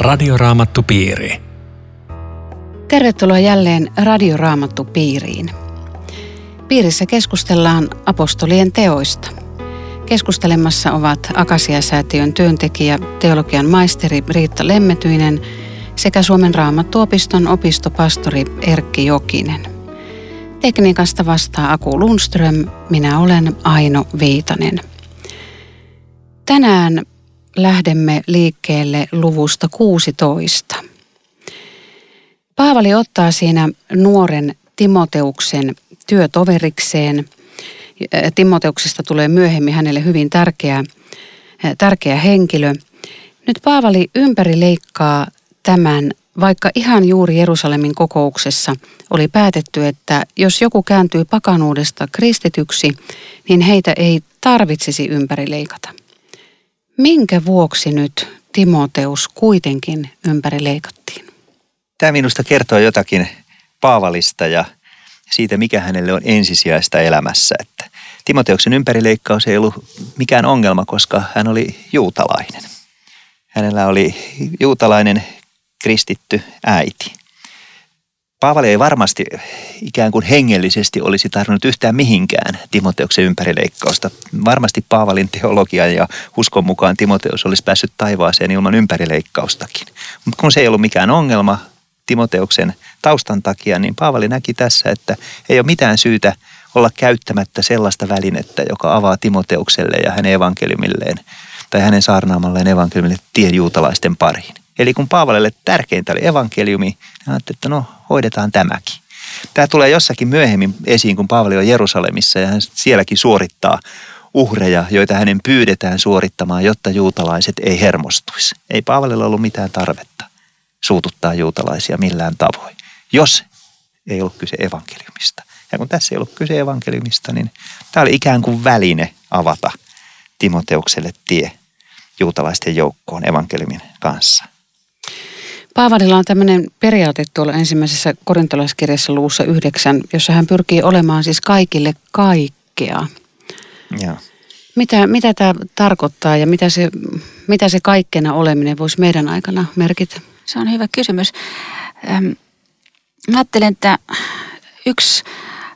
Radioraamattupiiri. Tervetuloa jälleen Radioraamattupiiriin. Piirissä keskustellaan apostolien teoista. Keskustelemassa ovat Akasia-säätiön työntekijä, teologian maisteri Riitta Lemmetyinen sekä Suomen raamattuopiston opistopastori Erkki Jokinen. Tekniikasta vastaa Aku Lundström, minä olen Aino Viitanen. Tänään lähdemme liikkeelle luvusta 16. Paavali ottaa siinä nuoren Timoteuksen työtoverikseen. Timoteuksesta tulee myöhemmin hänelle hyvin tärkeä, tärkeä henkilö. Nyt Paavali ympäri leikkaa tämän, vaikka ihan juuri Jerusalemin kokouksessa oli päätetty, että jos joku kääntyy pakanuudesta kristityksi, niin heitä ei tarvitsisi ympäri leikata. Minkä vuoksi nyt Timoteus kuitenkin ympäri leikattiin? Tämä minusta kertoo jotakin Paavalista ja siitä, mikä hänelle on ensisijaista elämässä. Että Timoteuksen ympärileikkaus ei ollut mikään ongelma, koska hän oli juutalainen. Hänellä oli juutalainen kristitty äiti. Paavali ei varmasti ikään kuin hengellisesti olisi tarvinnut yhtään mihinkään Timoteuksen ympärileikkausta. Varmasti Paavalin teologia ja uskon mukaan Timoteus olisi päässyt taivaaseen ilman ympärileikkaustakin. Mutta kun se ei ollut mikään ongelma Timoteuksen taustan takia, niin Paavali näki tässä, että ei ole mitään syytä olla käyttämättä sellaista välinettä, joka avaa Timoteukselle ja hänen evankeliumilleen tai hänen saarnaamalleen evankeliumille tien juutalaisten pariin. Eli kun Paavalille tärkeintä oli evankeliumi, hän ajatteli, että no hoidetaan tämäkin. Tämä tulee jossakin myöhemmin esiin, kun Paavali on Jerusalemissa ja hän sielläkin suorittaa uhreja, joita hänen pyydetään suorittamaan, jotta juutalaiset ei hermostuisi. Ei Paavalilla ollut mitään tarvetta suututtaa juutalaisia millään tavoin, jos ei ollut kyse evankeliumista. Ja kun tässä ei ollut kyse evankeliumista, niin tämä oli ikään kuin väline avata Timoteukselle tie juutalaisten joukkoon evankeliumin kanssa. Paavalilla on tämmöinen periaate tuolla ensimmäisessä korintolaiskirjassa luussa yhdeksän, jossa hän pyrkii olemaan siis kaikille kaikkea. Joo. Mitä, mitä tämä tarkoittaa ja mitä se, mitä se kaikkena oleminen voisi meidän aikana merkitä? Se on hyvä kysymys. Mä ajattelen, että yksi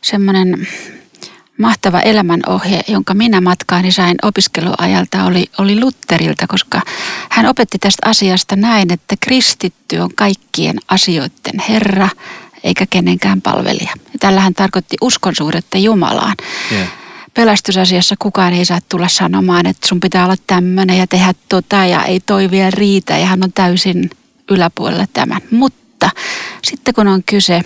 semmoinen mahtava elämänohje, jonka minä matkaani sain opiskeluajalta, oli, oli Lutterilta, koska hän opetti tästä asiasta näin, että kristitty on kaikkien asioiden Herra eikä kenenkään palvelija. Ja tällä hän tarkoitti uskonsuhdetta Jumalaan. Yeah. Pelastusasiassa kukaan ei saa tulla sanomaan, että sun pitää olla tämmöinen ja tehdä tota ja ei toi vielä riitä ja hän on täysin yläpuolella tämän. Mutta sitten kun on kyse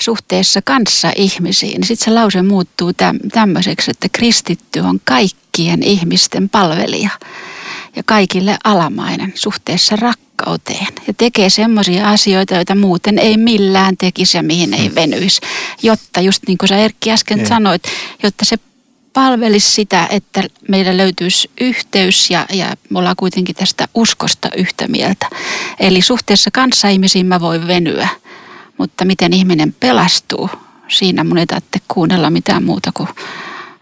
suhteessa kanssa ihmisiin, niin sitten se lause muuttuu tämmöiseksi, että kristitty on kaikkien ihmisten palvelija ja kaikille alamainen suhteessa rakkauteen. Ja tekee semmoisia asioita, joita muuten ei millään tekisi ja mihin ei hmm. venyisi. Jotta just niin kuin sä Erkki äsken ei. sanoit, jotta se palvelisi sitä, että meillä löytyisi yhteys ja, ja me ollaan kuitenkin tästä uskosta yhtä mieltä. Eli suhteessa kanssaihmisiin mä voin venyä – mutta miten ihminen pelastuu, siinä mun ei tarvitse kuunnella mitään muuta kuin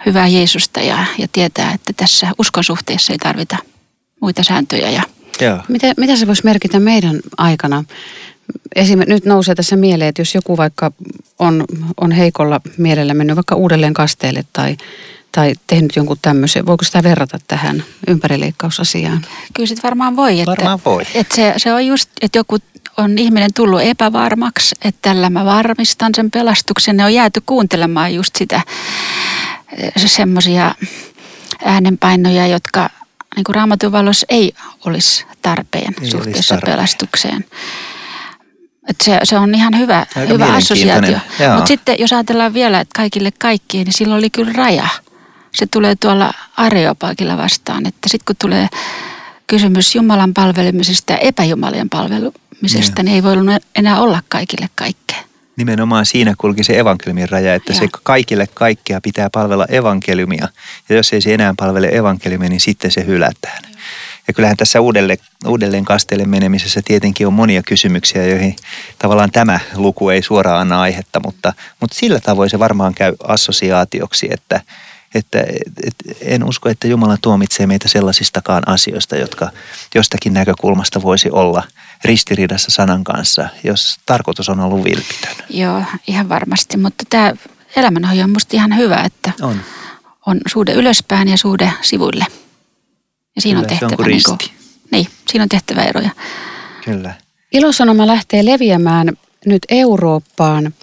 hyvää Jeesusta ja, ja tietää, että tässä uskonsuhteessa ei tarvita muita sääntöjä. Ja... Joo. Mitä, mitä se voisi merkitä meidän aikana? Esim. nyt nousee tässä mieleen, että jos joku vaikka on, on heikolla mielellä mennyt vaikka uudelleen kasteelle tai, tai tehnyt jonkun tämmöisen, voiko sitä verrata tähän ympärileikkausasiaan? Kyllä sitten varmaan voi. Että, varmaan voi. Että se, se on just, että joku on ihminen tullut epävarmaksi, että tällä mä varmistan sen pelastuksen. Ne on jääty kuuntelemaan just sitä eh, semmoisia äänenpainoja, jotka niin kuin raamatun valossa ei olisi tarpeen ei suhteessa olisi tarpeen. pelastukseen. Et se, se on ihan hyvä, hyvä assosiaatio. Mutta sitten jos ajatellaan vielä, että kaikille kaikkiin, niin silloin oli kyllä raja. Se tulee tuolla Areopagilla vastaan, että sitten kun tulee kysymys Jumalan palvelemisesta ja epäjumalien palvelemisesta, niin. niin ei voi enää olla kaikille kaikkea. Nimenomaan siinä kulki se evankeliumin raja, että ja. se kaikille kaikkea pitää palvella evankeliumia. Ja jos ei se enää palvele evankeliumia, niin sitten se hylätään. Ja kyllähän tässä uudelleen, uudelleen kasteelle menemisessä tietenkin on monia kysymyksiä, joihin tavallaan tämä luku ei suoraan anna aihetta, mutta, mutta sillä tavoin se varmaan käy assosiaatioksi, että, Että et, en usko, että Jumala tuomitsee meitä sellaisistakaan asioista, jotka jostakin näkökulmasta voisi olla ristiriidassa sanan kanssa, jos tarkoitus on ollut vilpitön. Joo, ihan varmasti, mutta tämä elämänhoito on musta ihan hyvä, että On. on suhde ylöspäin ja suhde sivuille. Ja siinä Kyllä, on se on tehtävä, niin, kuin, risti. niin, siinä on tehtävä eroja. Kyllä. Ilosanoma lähtee leviämään nyt Eurooppaan.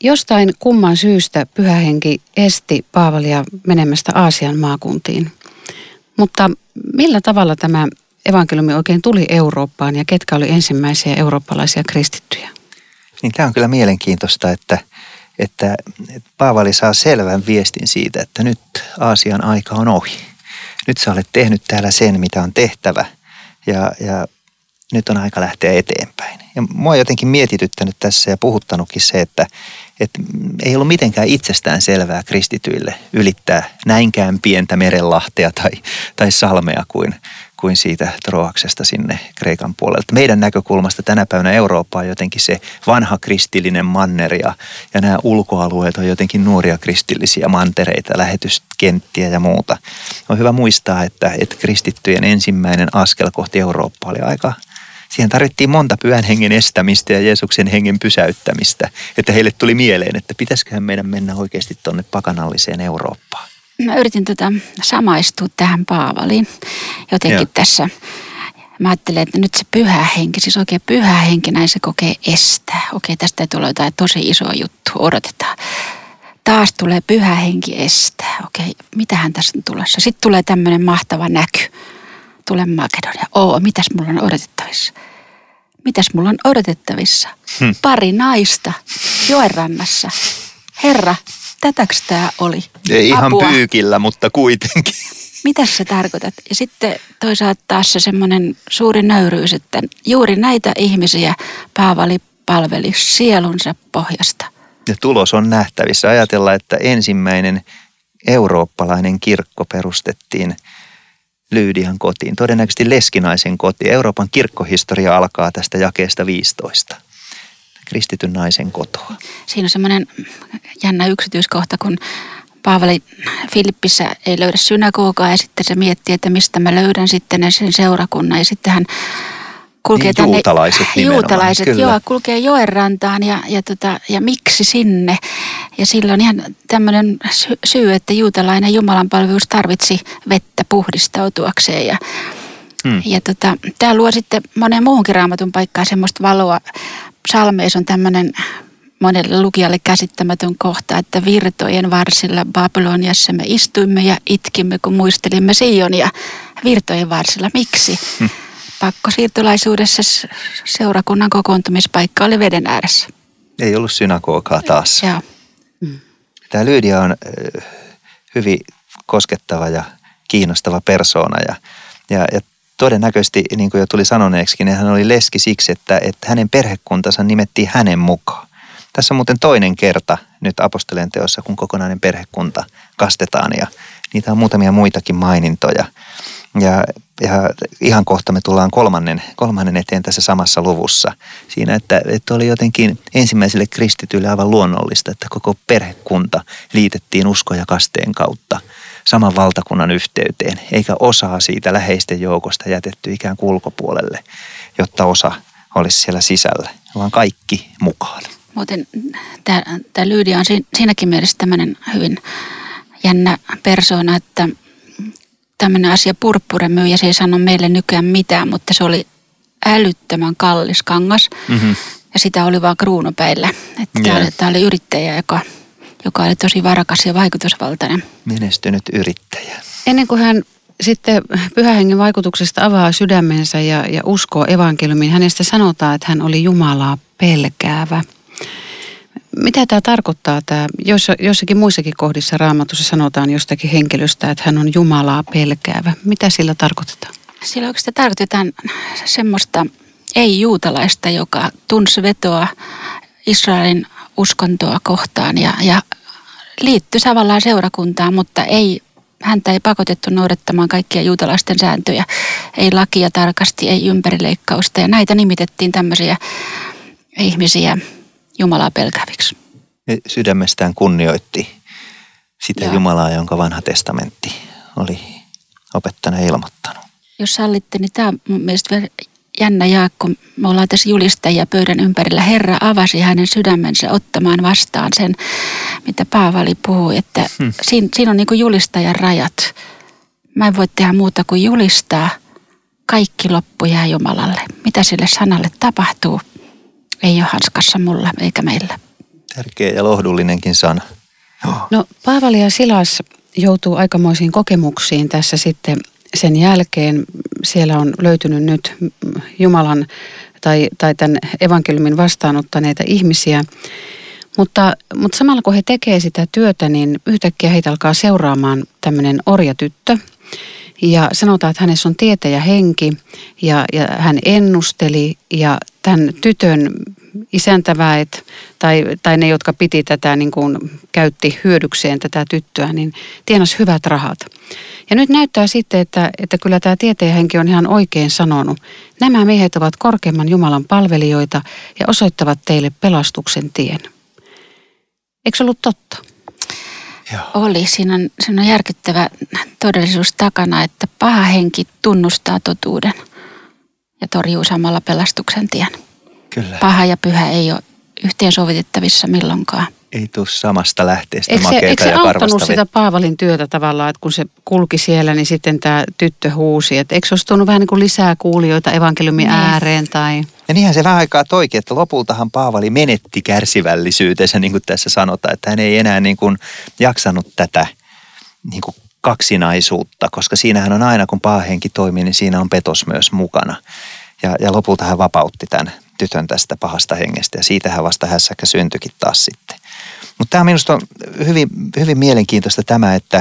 Jostain kumman syystä pyhähenki esti Paavalia menemästä Aasian maakuntiin. Mutta millä tavalla tämä evankeliumi oikein tuli Eurooppaan ja ketkä oli ensimmäisiä eurooppalaisia kristittyjä? Niin tämä on kyllä mielenkiintoista, että, että, että Paavali saa selvän viestin siitä, että nyt Aasian aika on ohi. Nyt sä olet tehnyt täällä sen, mitä on tehtävä ja, ja nyt on aika lähteä eteenpäin. Ja mua on jotenkin mietityttänyt tässä ja puhuttanutkin se, että, että ei ollut mitenkään itsestään selvää kristityille ylittää näinkään pientä merenlahtea tai, tai salmea kuin, kuin siitä Troaksesta sinne Kreikan puolelta. Meidän näkökulmasta tänä päivänä Eurooppa on jotenkin se vanha kristillinen manner ja, ja nämä ulkoalueet on jotenkin nuoria kristillisiä mantereita, lähetyskenttiä ja muuta. On hyvä muistaa, että, että kristittyjen ensimmäinen askel kohti Eurooppaa oli aika Siihen tarvittiin monta pyhän hengen estämistä ja Jeesuksen hengen pysäyttämistä, että heille tuli mieleen, että pitäisiköhän meidän mennä oikeasti tuonne pakanalliseen Eurooppaan. Mä yritin tota samaistua tähän Paavaliin jotenkin Joo. tässä. Mä ajattelen, että nyt se pyhä henki, siis oikein pyhä henki, näin se kokee estää. Okei, tästä ei tule jotain tosi iso juttu, odotetaan. Taas tulee pyhä henki estää. Okei, mitähän tässä on tulossa? Sitten tulee tämmöinen mahtava näky. Tulee Makedonia. Oo, mitäs mulla on odotettavissa? Mitäs mulla on odotettavissa? Hmm. Pari naista joenrannassa. Herra, tätäks tää oli? Ei ihan Apua. pyykillä, mutta kuitenkin. Mitä sä tarkoitat? Ja sitten toisaalta taas se semmoinen suuri nöyryys, että juuri näitä ihmisiä Paavali palveli sielunsa pohjasta. Ja tulos on nähtävissä. Ajatella, että ensimmäinen eurooppalainen kirkko perustettiin Lyydian kotiin, todennäköisesti leskinaisen kotiin. Euroopan kirkkohistoria alkaa tästä jakeesta 15. Kristityn naisen kotoa. Siinä on semmoinen jännä yksityiskohta, kun Paavali Filippissä ei löydä synagogaa ja sitten se miettii, että mistä mä löydän sitten sen seurakunnan ja sitten hän kulkee Niin, tänne. juutalaiset nimenomaan, Juutalaiset, kyllä. joo, kulkee joenrantaan ja, ja, tota, ja miksi sinne. Ja silloin ihan tämmöinen sy- syy, että juutalainen jumalanpalvelus tarvitsi vettä puhdistautuakseen ja Hmm. ja tota, tämä luo sitten monen muuhunkin raamatun paikkaan semmoista valoa. Psalmeissa on tämmöinen monelle lukijalle käsittämätön kohta, että virtojen varsilla Babyloniassa me istuimme ja itkimme, kun muistelimme Sionia virtojen varsilla. Miksi? Hmm. Pakkosiirtolaisuudessa seurakunnan kokoontumispaikka oli veden ääressä. Ei ollut synagogaa taas. Joo. Tämä Lydia on hyvin koskettava ja kiinnostava persoona ja, ja, ja todennäköisesti, niin kuin jo tuli sanoneeksi, niin hän oli leski siksi, että, että hänen perhekuntansa nimettiin hänen mukaan. Tässä on muuten toinen kerta nyt apostolen teossa, kun kokonainen perhekunta kastetaan ja niitä on muutamia muitakin mainintoja. Ja, ja ihan kohta me tullaan kolmannen, kolmannen eteen tässä samassa luvussa siinä, että, että oli jotenkin ensimmäiselle kristityille aivan luonnollista, että koko perhekunta liitettiin usko ja kasteen kautta saman valtakunnan yhteyteen, eikä osaa siitä läheisten joukosta jätetty ikään kuin ulkopuolelle, jotta osa olisi siellä sisällä, vaan kaikki mukaan. Muuten tämä Lyydia on si- siinäkin mielessä tämmöinen hyvin jännä persoona, että tämmöinen asia purppuremyyjä, se ei sano meille nykyään mitään, mutta se oli älyttömän kallis kangas Mm-hmm. ja sitä oli vaan kruunupäillä. Että tämä, Joo. oli, tämä oli yrittäjä, joka, joka oli tosi varakas ja vaikutusvaltainen. Menestynyt yrittäjä. Ennen kuin hän sitten pyhähengen vaikutuksesta avaa sydämensä ja, ja uskoo evankeliumiin, hänestä sanotaan, että hän oli Jumalaa pelkäävä. Mitä tämä tarkoittaa? Tämä, joissa, joissakin muissakin kohdissa raamatussa sanotaan jostakin henkilöstä, että hän on Jumalaa pelkäävä. Mitä sillä tarkoitetaan? Sillä oikeastaan tarkoitetaan semmoista ei-juutalaista, joka tunsi vetoa Israelin uskontoa kohtaan ja, ja liittyi tavallaan seurakuntaan, mutta ei, häntä ei pakotettu noudattamaan kaikkia juutalaisten sääntöjä. Ei lakia tarkasti, ei ympärileikkausta ja näitä nimitettiin tämmöisiä ihmisiä Jumalaa pelkääviksi. Ne sydämestään kunnioitti sitä Joo. Jumalaa, jonka vanha testamentti oli opettanut ja ilmoittanut. Jos sallitte, niin tämä on mun mielestä vielä jännä jae, kun me ollaan tässä julistajia pöydän ympärillä. Herra avasi hänen sydämensä ottamaan vastaan sen, mitä Paavali puhui, että hmm. siinä, siinä on niin kuin julistajan rajat. Mä en voi tehdä muuta kuin julistaa. Kaikki loppu jää Jumalalle. Mitä sille sanalle tapahtuu, ei ole hanskassa mulla eikä meillä. Tärkeä ja lohdullinenkin sana. No Paavali ja Silas joutuu aikamoisiin kokemuksiin tässä sitten sen jälkeen. Siellä on löytynyt nyt Jumalan tai, tai tämän evankeliumin vastaanottaneita ihmisiä. Mutta, mutta samalla kun he tekevät sitä työtä, niin yhtäkkiä heitä alkaa seuraamaan tämmöinen orjatyttö. Ja sanotaan, että hänessä on tietäjä henki ja, ja hän ennusteli ja tämän tytön isäntäväet tai, tai ne, jotka piti tätä, niin kuin käytti hyödykseen tätä tyttöä, niin tienas hyvät rahat. Ja nyt näyttää sitten, että, että kyllä tämä tieteenhenki on ihan oikein sanonut. Nämä miehet ovat korkeimman Jumalan palvelijoita ja osoittavat teille pelastuksen tien. Eikö se ollut totta? Joo. Oli. Siinä on, siinä on järkyttävä todellisuus takana, että paha henki tunnustaa totuuden ja torjuu samalla pelastuksen tien. Kyllä. Paha ja pyhä ei ole yhteensovitettavissa milloinkaan. Ei tule samasta lähteestä Eikö se, makeita eikö se ja auttanut sitä Paavalin työtä tavallaan, että kun se kulki siellä, niin sitten tämä tyttö huusi. Että eikö se olisi tuonut vähän niin kuin lisää kuulijoita evankeliumin Niin. ääreen tai... Ja niinhän se vähän aikaa toikin, että lopultahan Paavali menetti kärsivällisyytensä, niin kuin tässä sanotaan, että hän ei enää niin kuin jaksanut tätä niin kuin kaksinaisuutta, koska siinähän on aina, kun paha henki toimii, niin siinä on petos myös mukana. Ja, ja lopulta hän vapautti tämän tytön tästä pahasta hengestä ja siitähän vasta hässäkkä syntyikin taas sitten. Mutta tämä minusta on hyvin, hyvin mielenkiintoista tämä, että,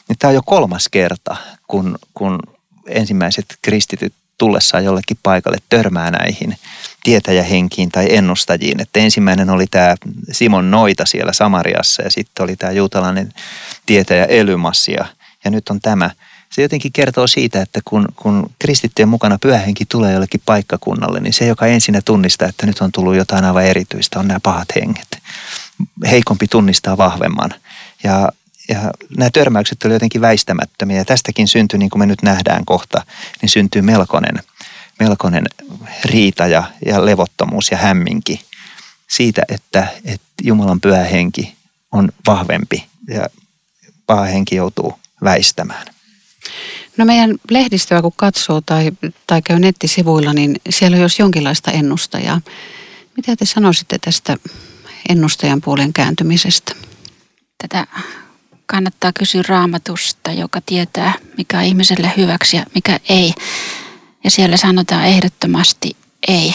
että tämä on jo kolmas kerta, kun, kun ensimmäiset kristityt tullessaan jollekin paikalle törmää näihin tietäjähenkiin tai ennustajiin. Että ensimmäinen oli tämä Simon Noita siellä Samariassa ja sitten oli tämä juutalainen tietäjä Elymas ja, ja nyt on tämä. Se jotenkin kertoo siitä, että kun, kun kristittyjen mukana pyhähenki tulee jollekin paikkakunnalle, niin se, joka ensinnä tunnistaa, että nyt on tullut jotain aivan erityistä, on nämä pahat henget. Heikompi tunnistaa vahvemman. Ja, ja nämä törmäykset olivat jotenkin väistämättömiä. Ja tästäkin syntyi, niin kuin me nyt nähdään kohta, niin syntyy melkoinen, melkoinen riita ja, ja levottomuus ja hämminki siitä, että, että Jumalan pyhä henki on vahvempi ja paha henki joutuu väistämään. No meidän lehdistöä kun katsoo tai, tai käy nettisivuilla, niin siellä on jos jonkinlaista ennustajaa. Mitä te sanoisitte tästä ennustajan puolen kääntymisestä? Tätä kannattaa kysyä raamatusta, joka tietää, mikä on ihmiselle hyväksi ja mikä ei. Ja siellä sanotaan ehdottomasti ei.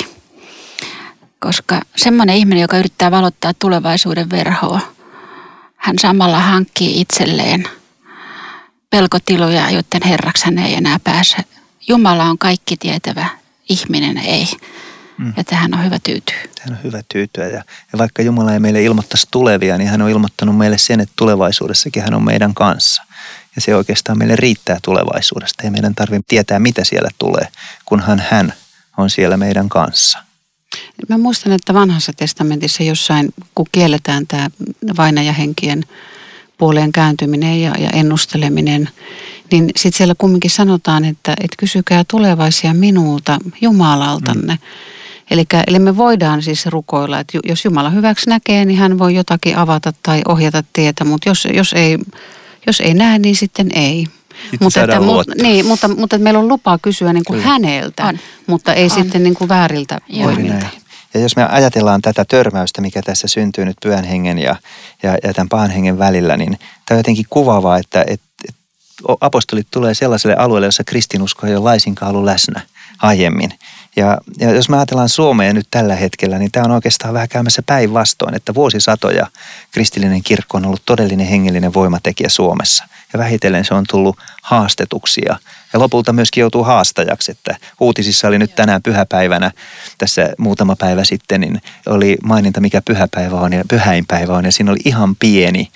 Koska semmoinen ihminen, joka yrittää valottaa tulevaisuuden verhoa, hän samalla hankkii itselleen pelkotiloja, joiden herraksi hän ei enää pääse. Jumala on kaikki tietävä, ihminen ei. Mm. Ja tähän on hyvä tyytyä. Tähän on hyvä tyytyä. Ja, ja vaikka Jumala ei meille ilmoittaisi tulevia, niin hän on ilmoittanut meille sen, että tulevaisuudessakin hän on meidän kanssa. Ja se oikeastaan meille riittää tulevaisuudesta. Ei meidän tarvitse tietää, mitä siellä tulee, kunhan hän on siellä meidän kanssa. Mä muistan, että vanhassa testamentissa jossain, kun kielletään tämä vainajahenkien puoleen kääntyminen ja, ja ennusteleminen, niin sitten siellä kumminkin sanotaan, että, että kysykää tulevaisia minulta Jumalaltanne. Mm. Elikkä, eli me voidaan siis rukoilla, että jos Jumala hyväksi näkee, niin hän voi jotakin avata tai ohjata tietä, mutta jos, jos, ei, jos ei näe, niin sitten ei. Sitten saadaan mu- luottaa. niin, mutta, mutta että meillä on lupa kysyä niin kuin Kyllä. häneltä, On. mutta ei On. sitten niin kuin vääriltä voimilta. Ja jos me ajatellaan tätä törmäystä, mikä tässä syntyy nyt pyhän hengen ja, ja, ja tämän pahan hengen välillä, niin tämä on jotenkin kuvaavaa, että, että, että apostolit tulee sellaiselle alueelle, jossa kristinusko ei ole laisinkaan ollut läsnä aiemmin. Ja, ja jos me ajatellaan Suomea nyt tällä hetkellä, niin tämä on oikeastaan vähän käymässä päinvastoin, että vuosisatoja kristillinen kirkko on ollut todellinen hengellinen voimatekijä Suomessa. Ja vähitellen se on tullut haastetuksi ja, lopulta myöskin joutuu haastajaksi, että uutisissa oli nyt tänään pyhäpäivänä, tässä muutama päivä sitten, niin oli maininta, mikä pyhäpäivä on ja pyhäinpäivä on ja siinä oli ihan pieni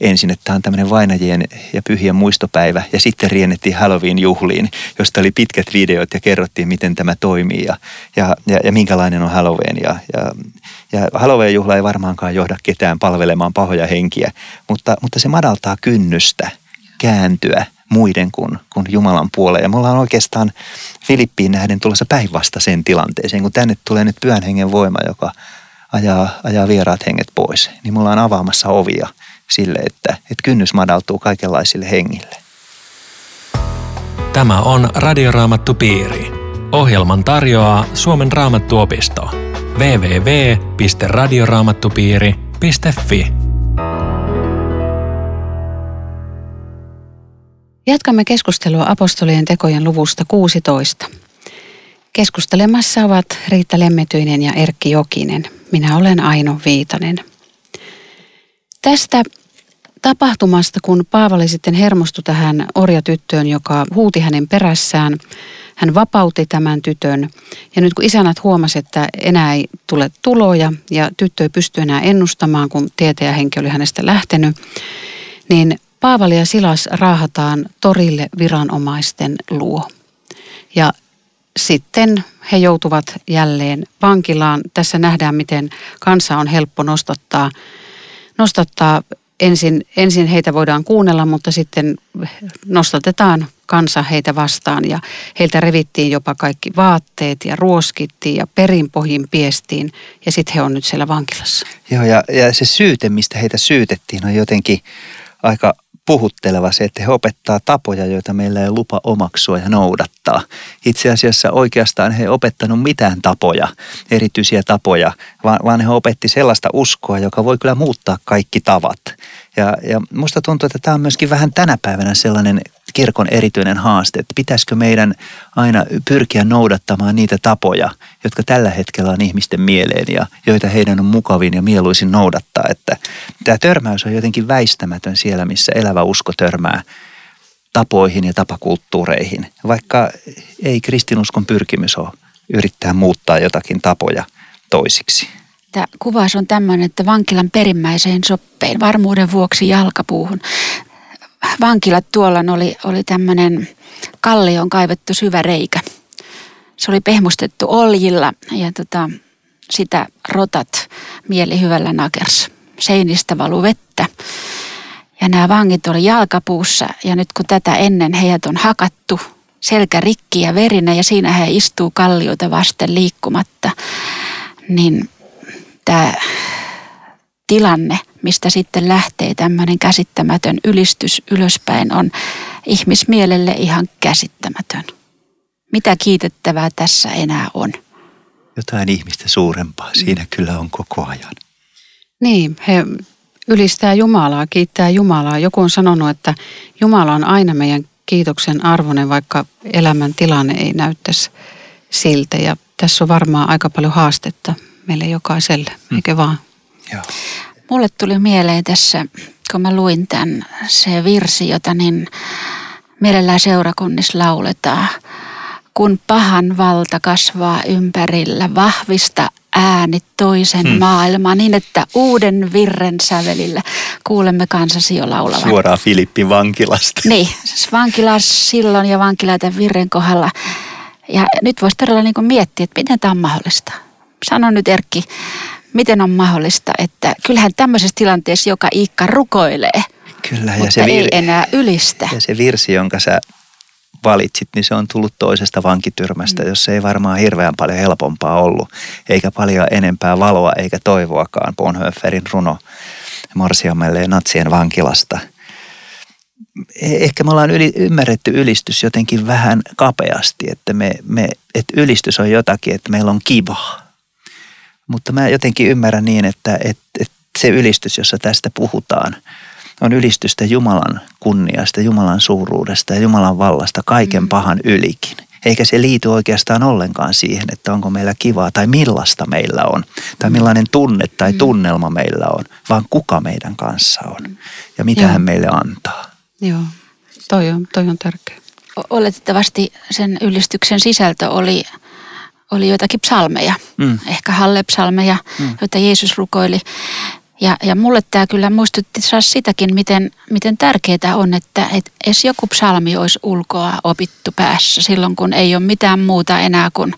ensin, että tämä on tämmöinen vainajien ja pyhien muistopäivä. Ja sitten riennettiin Halloween-juhliin, josta oli pitkät videot ja kerrottiin, miten tämä toimii ja, ja, ja, ja minkälainen on Halloween. Ja, ja, ja Halloween-juhla ei varmaankaan johda ketään palvelemaan pahoja henkiä, mutta, mutta se madaltaa kynnystä kääntyä muiden kuin, kuin Jumalan puoleen. Ja me ollaan oikeastaan Filippiin nähden tulossa päinvastaiseen tilanteeseen, kun tänne tulee nyt pyhän hengen voima, joka ajaa, ajaa vieraat henget pois. Niin me ollaan avaamassa ovia sille, että, että kynnys madaltuu kaikenlaisille hengille. Tämä on Radioraamattu Piiri. Ohjelman tarjoaa Suomen raamattuopisto. www.radioraamattupiiri.fi Jatkamme keskustelua apostolien tekojen luvusta 16. Keskustelemassa ovat Riitta Lemmetyinen ja Erkki Jokinen. Minä olen Aino Viitanen. Tästä tapahtumasta, kun Paavali sitten hermostui tähän orjatyttöön, joka huuti hänen perässään, hän vapautti tämän tytön. Ja nyt kun isänät huomasi, että enää ei tule tuloja ja tyttö ei pysty enää ennustamaan, kun tietäjähenki oli hänestä lähtenyt, niin Paavali ja Silas raahataan torille viranomaisten luo. Ja sitten he joutuvat jälleen vankilaan. Tässä nähdään, miten kansa on helppo nostattaa, nostattaa ensin, ensin heitä voidaan kuunnella, mutta sitten nostatetaan kansa heitä vastaan ja heiltä revittiin jopa kaikki vaatteet ja ruoskittiin ja perinpohjin piestiin ja sitten he on nyt siellä vankilassa. Joo ja, ja se syyte, mistä heitä syytettiin on jotenkin aika puhutteleva se, että he opettaa tapoja, joita meillä ei lupa omaksua ja noudattaa. Itse asiassa oikeastaan he ei opettanut mitään tapoja, erityisiä tapoja, vaan, vaan he opetti sellaista uskoa, joka voi kyllä muuttaa kaikki tavat. Ja, ja musta tuntuu, että tämä on myöskin vähän tänä päivänä sellainen kirkon erityinen haaste, että pitäisikö meidän aina pyrkiä noudattamaan niitä tapoja, jotka tällä hetkellä on ihmisten mieleen ja joita heidän on mukavin ja mieluisin noudattaa. Että tämä törmäys on jotenkin väistämätön siellä, missä elävä usko törmää tapoihin ja tapakulttuureihin, vaikka ei kristinuskon pyrkimys ole yrittää muuttaa jotakin tapoja toisiksi. Tämä kuvaus on tämmöinen, että vankilan perimmäiseen soppein varmuuden vuoksi jalkapuuhun vankilat tuolla oli, oli tämmöinen kallioon kaivettu syvä reikä. Se oli pehmustettu oljilla ja tota, sitä rotat mieli hyvällä nakers. Seinistä valu vettä. Ja nämä vangit oli jalkapuussa ja nyt kun tätä ennen heidät on hakattu, selkä rikki ja verinen ja siinä he istuu kalliota vasten liikkumatta, niin tämä tilanne, mistä sitten lähtee tämmöinen käsittämätön ylistys ylöspäin, on ihmismielelle ihan käsittämätön. Mitä kiitettävää tässä enää on? Jotain ihmistä suurempaa siinä kyllä on koko ajan. Niin, he ylistää Jumalaa, kiittää Jumalaa. Joku on sanonut, että Jumala on aina meidän kiitoksen arvoinen, vaikka elämän tilanne ei näyttäisi siltä. Ja tässä on varmaan aika paljon haastetta meille jokaiselle, mm. eikö vaan? Joo. Mulle tuli mieleen tässä, kun mä luin tämän, se virsi, jota niin mielellään seurakunnissa lauletaan. Kun pahan valta kasvaa ympärillä, vahvista ääni toisen hmm. maailman niin, että uuden virren sävelillä kuulemme kansasi jo laulavan. Suoraan Filippin vankilasta. Niin, siis vankilas silloin ja vankila tämän virren kohdalla. Ja nyt voisi todella niin miettiä, että miten tämä on mahdollista. Sano nyt Erkki, miten on mahdollista, että kyllähän tämmöisessä tilanteessa joka Iikka rukoilee, Kyllä, mutta ja se vir- ei enää ylistä. Ja se virsi, jonka sä valitsit, niin se on tullut toisesta vankityrmästä, mm. jossa ei varmaan hirveän paljon helpompaa ollut, eikä paljon enempää valoa eikä toivoakaan Bonhoefferin runo Morsiamelle ja natsien vankilasta. E-, ehkä me ollaan yli, ymmärretty ylistys jotenkin vähän kapeasti, että, me, me, että ylistys on jotakin, että meillä on kivaa mutta mä jotenkin ymmärrän niin, että, että, että se ylistys, jossa tästä puhutaan, on ylistystä Jumalan kunniasta, Jumalan suuruudesta ja Jumalan vallasta kaiken mm. pahan ylikin. Eikä se liity oikeastaan ollenkaan siihen, että onko meillä kivaa tai millaista meillä on, tai millainen tunne tai mm. tunnelma meillä on, vaan kuka meidän kanssa on ja mitä Joo. hän meille antaa. Joo, toi on, toi on tärkeä. Oletettavasti sen ylistyksen sisältö oli oli joitakin psalmeja, mm. ehkä Halle-psalmeja, mm. joita Jeesus rukoili. Ja, ja mulle tämä kyllä muistutti taas sitäkin, miten, miten tärkeää on, että et edes joku psalmi olisi ulkoa opittu päässä silloin, kun ei ole mitään muuta enää kuin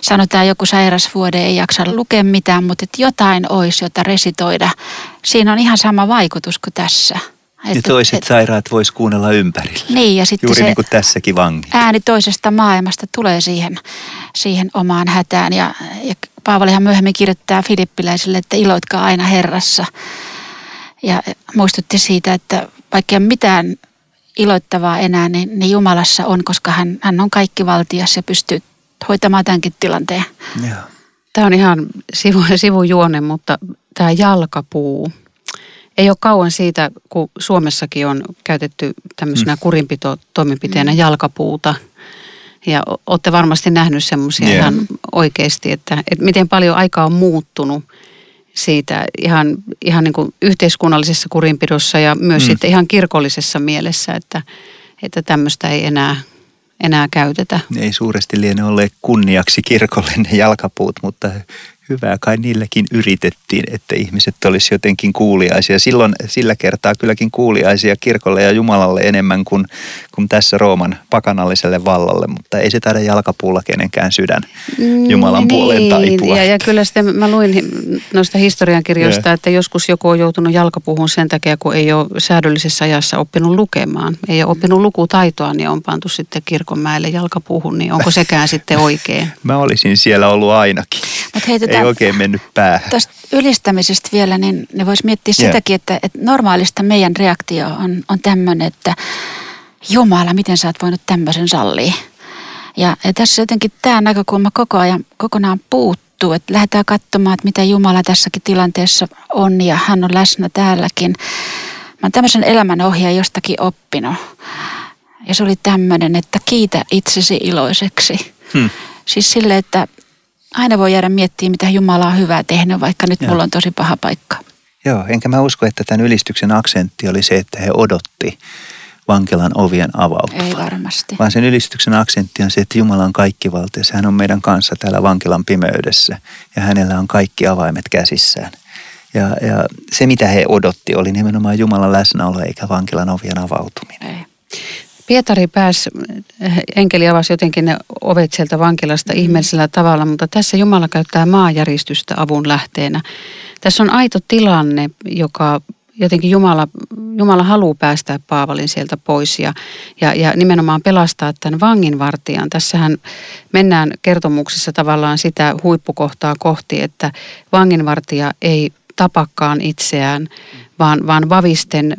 sanotaan joku sairasvuode ei jaksa lukea mitään, mutta että jotain olisi, jota resitoida. Siinä on ihan sama vaikutus kuin tässä. Että, ja toiset et, sairaat vois kuunnella ympärillä. Niin, ja sitten Juuri se niin kuin tässäkin vangi. ääni toisesta maailmasta tulee siihen, siihen omaan hätään. Ja, ja Paavalihan myöhemmin kirjoittaa filippiläisille, että iloitkaa aina Herrassa. Ja muistutti siitä, että vaikka mitään iloittavaa enää, niin, niin Jumalassa on, koska hän, hän on kaikki valtias ja pystyy hoitamaan tämänkin tilanteen. Joo. Tämä on ihan sivu, sivujuone, mutta tämä jalkapuu. Ei ole kauan siitä, kun Suomessakin on käytetty tämmöisenä mm. kurinpito-toimenpiteenä jalkapuuta. Ja olette varmasti nähnyt semmoisia yeah. ihan oikeasti, että, että miten paljon aikaa on muuttunut siitä ihan, ihan niin kuin yhteiskunnallisessa kurinpidossa ja myös mm. sitten ihan kirkollisessa mielessä, että, että tämmöistä ei enää enää käytetä. Ei suuresti liene olleet kunniaksi kirkolle ne jalkapuut, mutta hyvää kai niilläkin yritettiin, että ihmiset olisi jotenkin kuuliaisia. Silloin sillä kertaa kylläkin kuuliaisia kirkolle ja Jumalalle enemmän kuin, kuin tässä Rooman pakanalliselle vallalle, mutta ei se taida jalkapuulla kenenkään sydän mm, Jumalan niin, puoleen taipua. Ja, ja kyllä sitten mä luin noista historiankirjoista, että joskus joku on joutunut jalkapuuhun sen takia, kun ei ole säädöllisessä ajassa oppinut lukemaan. Ei ole oppinut lukutaitoa, niin on pantu sitten kirkonmäelle jalkapuuhun, niin onko sekään sitten oikein? Mä olisin siellä ollut ainakin. Mut hei, tota, ei oikein mennyt päähän. Tuosta ylistämisestä vielä, niin ne voisi miettiä yeah. sitäkin, että, että normaalista meidän reaktio on, on tämmöinen, että Jumala, miten sä oot voinut tämmöisen sallia. Ja, ja tässä jotenkin tämä näkökulma koko ajan kokonaan puuttuu, että lähdetään katsomaan, että mitä Jumala tässäkin tilanteessa on ja hän on läsnä täälläkin. Mä oon tämmöisen elämänohjeen jostakin oppinut. Ja se oli tämmöinen, että kiitä itsesi iloiseksi. Hmm. Siis sille, että aina voi jäädä miettimään, mitä Jumala on hyvää tehnyt, vaikka nyt Joo. mulla on tosi paha paikka. Joo, enkä mä usko, että tämän ylistyksen aksentti oli se, että he odotti vankilan ovien avautuvan. Ei varmasti. Vaan sen ylistyksen aksentti on se, että Jumala on kaikki valtias. Hän on meidän kanssa täällä vankilan pimeydessä ja hänellä on kaikki avaimet käsissään. Ja, ja se, mitä he odotti, oli nimenomaan Jumalan läsnäolo eikä vankilan ovien avautuminen. Ei. Pietari pääsi, enkeli avasi jotenkin ne ovet sieltä vankilasta ihmeellisellä tavalla, mutta tässä Jumala käyttää maajäristystä avun lähteenä. Tässä on aito tilanne, joka jotenkin Jumala, Jumala haluaa päästää Paavalin sieltä pois ja, ja, ja nimenomaan pelastaa tämän vanginvartijan. Tässähän mennään kertomuksessa tavallaan sitä huippukohtaa kohti, että vanginvartija ei tapakkaan itseään, vaan, vaan vavisten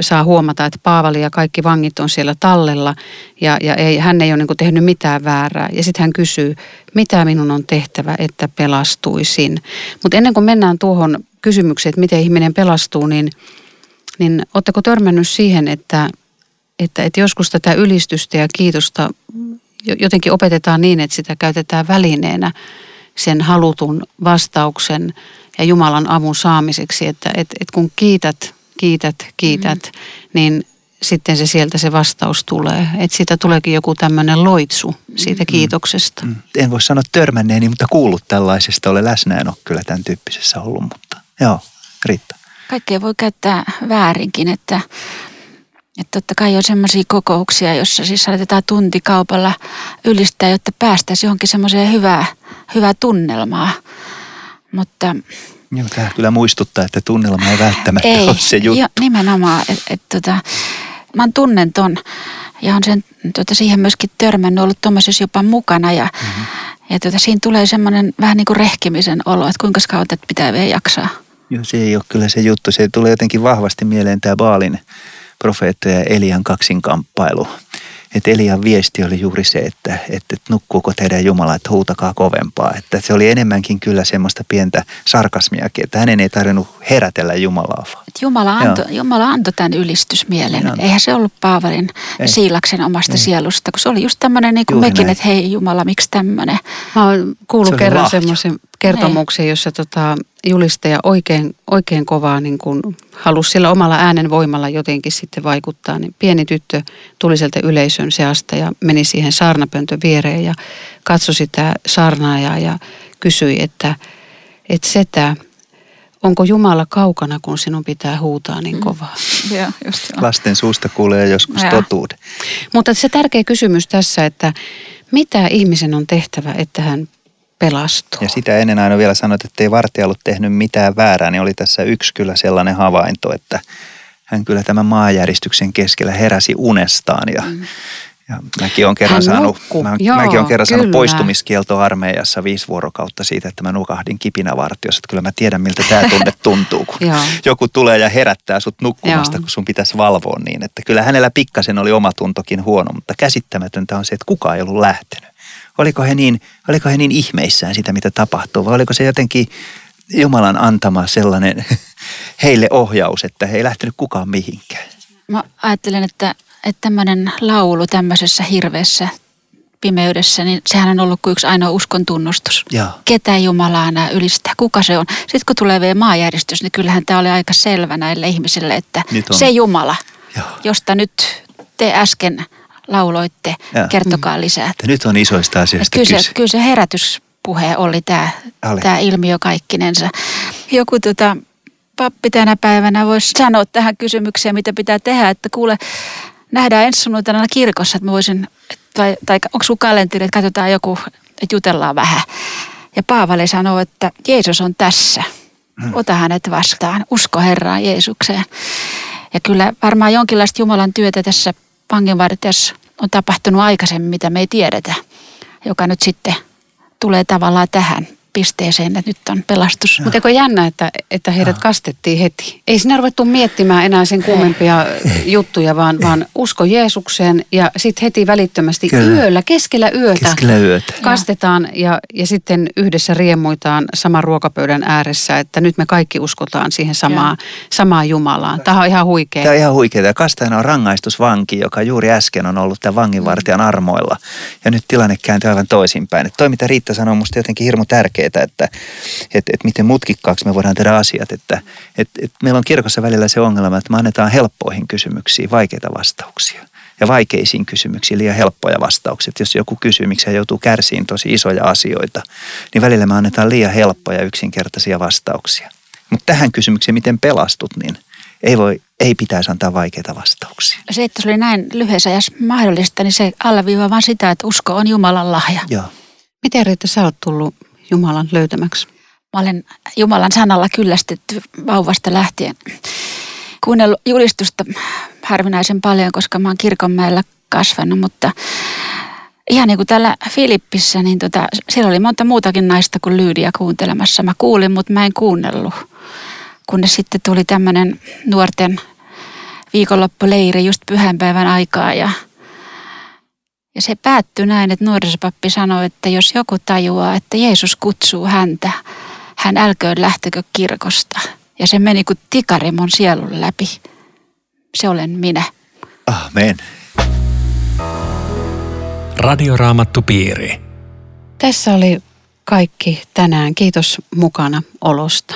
saa huomata, että Paavali ja kaikki vangit on siellä tallella ja, ja ei, hän ei ole niin tehnyt mitään väärää. Ja sitten hän kysyy, mitä minun on tehtävä, että pelastuisin. Mutta ennen kuin mennään tuohon kysymykseen, että miten ihminen pelastuu, niin, niin oletteko törmännyt siihen, että, että, että joskus tätä ylistystä ja kiitosta jotenkin opetetaan niin, että sitä käytetään välineenä sen halutun vastauksen – ja Jumalan avun saamiseksi, että et, et kun kiität, kiität, kiität, mm. niin sitten se sieltä se vastaus tulee. Että siitä tuleekin joku tämmöinen loitsu siitä mm. kiitoksesta. Mm. En voi sanoa törmänneeni, mutta kuullut tällaisesta. Ole läsnä, en ole kyllä tämän tyyppisessä ollut, mutta joo, riittää. Kaikkea voi käyttää väärinkin, että, että totta kai on semmoisia kokouksia, jossa siis saatetaan tuntikaupalla ylistää, jotta päästäisiin johonkin semmoiseen hyvää, hyvää tunnelmaa. Mutta Joo, tämä kyllä muistuttaa, että tunnelma ei välttämättä ei, ole se juttu. Jo, nimenomaan, että et, tota, mä tunnen ton ja on sen, tota, siihen myöskin törmännyt, ollut tuommoisessa jopa mukana ja, mm-hmm. ja tota, siinä tulee semmoinen vähän niin kuin rehkimisen olo, että kuinka kauan pitää vielä jaksaa. Joo, se ei ole kyllä se juttu. Se tulee jotenkin vahvasti mieleen tämä Baalin profeetta ja Elian kaksinkamppailu että Elian viesti oli juuri se, että, että nukkuuko teidän Jumala, että huutakaa kovempaa. Että se oli enemmänkin kyllä semmoista pientä sarkasmiakin, että hänen ei tarvinnut herätellä Jumalaa. Jumala antoi, Jumala antoi tämän ylistysmielen. Niin Eihän se ollut Paavalin ei. siilaksen omasta ei. sielusta, kun se oli just tämmöinen niin kuin mekin, näin. että hei Jumala, miksi tämmöinen. Mä oon kuullut se kerran semmoisen kertomuksen, jossa tota, julistaja oikein, oikein kovaa niin kun halusi sillä omalla äänen voimalla jotenkin sitten vaikuttaa. Niin pieni tyttö tuli sieltä yleisön seasta ja meni siihen saarnapöntön viereen ja katsoi sitä saarnaajaa ja kysyi, että, että setä, onko Jumala kaukana, kun sinun pitää huutaa niin kovaa? Mm. Joo, just joo. Lasten suusta kuulee joskus Joo. totuuden. Mutta se tärkeä kysymys tässä, että mitä ihmisen on tehtävä, että hän pelastuu? Ja sitä ennen aina vielä sanoit, että ei vartija ollut tehnyt mitään väärää, niin oli tässä yksi kyllä sellainen havainto, että hän kyllä tämän maajäristyksen keskellä heräsi unestaan ja, mm. ja mäkin olen kerran Hän saanut, mä, Joo, mäkin olen kerran saanut poistumiskielto armeijassa viisi vuorokautta siitä, että mä nukahdin kipinävartiossa, että kyllä mä tiedän miltä tämä tunne tuntuu, kun joku tulee ja herättää sut nukkumasta, Joo. kun sun pitäisi valvoa niin, että kyllä hänellä pikkasen oli omatuntokin huono, mutta käsittämätöntä on se, että kukaan ei ollut lähtenyt. Oliko he niin, oliko he niin ihmeissään sitä, mitä tapahtuu, vai oliko se jotenkin Jumalan antama sellainen heille ohjaus, että he ei lähtenyt kukaan mihinkään. Mä ajattelen, että, että tämmöinen laulu tämmöisessä hirveässä pimeydessä, niin sehän on ollut kuin yksi ainoa uskon tunnustus. Joo. Ketä Jumalaa nämä ylistää, kuka se on. Sitten kun tulee vielä maajäristys, niin kyllähän tämä oli aika selvä näille ihmisille, että se Jumala, Joo. josta nyt te äsken lauloitte, Joo. kertokaa lisää. Että nyt on isoista asioista kyllä, kyse. se, kyllä se herätyspuhe oli tämä, tämä ilmiö kaikkinensa. Joku tota, pappi tänä päivänä voisi sanoa tähän kysymykseen, mitä pitää tehdä, että kuule, nähdään ensi sunnuntaina kirkossa, että mä voisin, tai, tai onko sun kalenteri, että katsotaan joku, että jutellaan vähän. Ja Paavali sanoo, että Jeesus on tässä. Ota hänet vastaan. Usko Herraan Jeesukseen. Ja kyllä varmaan jonkinlaista Jumalan työtä tässä vanginvartijassa on tapahtunut aikaisemmin, mitä me ei tiedetä. Joka nyt sitten tulee tavallaan tähän pisteeseen, että nyt on pelastus. Mutta eikö jännä, että, että heidät kastettiin heti? Ei sinne ruvettu miettimään enää sen kummempia juttuja, vaan, vaan usko Jeesukseen ja sitten heti välittömästi Kyllä. yöllä, keskellä yötä. Keskellä yötä. Kastetaan ja, ja sitten yhdessä riemuitaan saman ruokapöydän ääressä, että nyt me kaikki uskotaan siihen samaan, samaan Jumalaan. Tämä on ihan huikea. Tämä on ihan huikeaa. Ja kastajana on rangaistusvanki, joka juuri äsken on ollut tämän vanginvartijan armoilla. Ja nyt tilanne kääntyy aivan toisinpäin. Että toi, mitä Riitta sanoi, on musta jotenkin hirmu tärkeää, että, että, että, miten mutkikkaaksi me voidaan tehdä asiat. Että, että, että meillä on kirkossa välillä se ongelma, että me annetaan helppoihin kysymyksiin vaikeita vastauksia. Ja vaikeisiin kysymyksiin liian helppoja vastauksia. Että Jos joku kysyy, miksi hän joutuu kärsiin tosi isoja asioita, niin välillä me annetaan liian helppoja ja yksinkertaisia vastauksia. Mutta tähän kysymykseen, miten pelastut, niin ei, voi, ei pitäisi antaa vaikeita vastauksia. Se, että se oli näin lyhyessä ajassa mahdollista, niin se alleviivaa vaan sitä, että usko on Jumalan lahja. Joo. Miten Riitta, sä oot tullut Jumalan löytämäksi? Mä olen Jumalan sanalla kyllästetty vauvasta lähtien. Kuunnellut julistusta harvinaisen paljon, koska mä oon kirkonmäellä kasvanut, mutta ihan niin kuin täällä Filippissä, niin tota, siellä oli monta muutakin naista kuin Lyydia kuuntelemassa. Mä kuulin, mutta mä en kuunnellut. Kunnes sitten tuli tämmöinen nuorten viikonloppuleiri just pyhänpäivän aikaa ja ja se päättyi näin, että nuorisopappi sanoi, että jos joku tajuaa, että Jeesus kutsuu häntä, hän älköön lähtökö kirkosta. Ja se meni kuin tikari mun sielun läpi. Se olen minä. Amen. Radioraamattupiiri. Tässä oli kaikki tänään. Kiitos mukana olosta.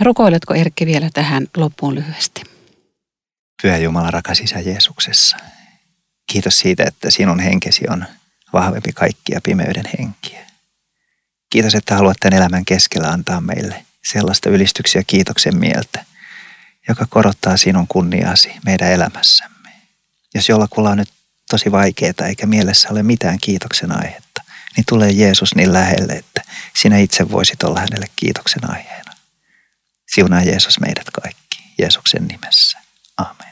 Rukoiletko Erkki vielä tähän loppuun lyhyesti? Pyhä Jumala, rakas Isä Jeesuksessa. Kiitos siitä, että sinun henkesi on vahvempi kaikkia pimeyden henkiä. Kiitos, että haluat tämän elämän keskellä antaa meille sellaista ylistyksiä kiitoksen mieltä, joka korottaa sinun kunniasi meidän elämässämme. Jos jollakulla on nyt tosi vaikeaa eikä mielessä ole mitään kiitoksen aihetta, niin tulee Jeesus niin lähelle, että sinä itse voisit olla hänelle kiitoksen aiheena. Siunaa Jeesus meidät kaikki Jeesuksen nimessä. Amen.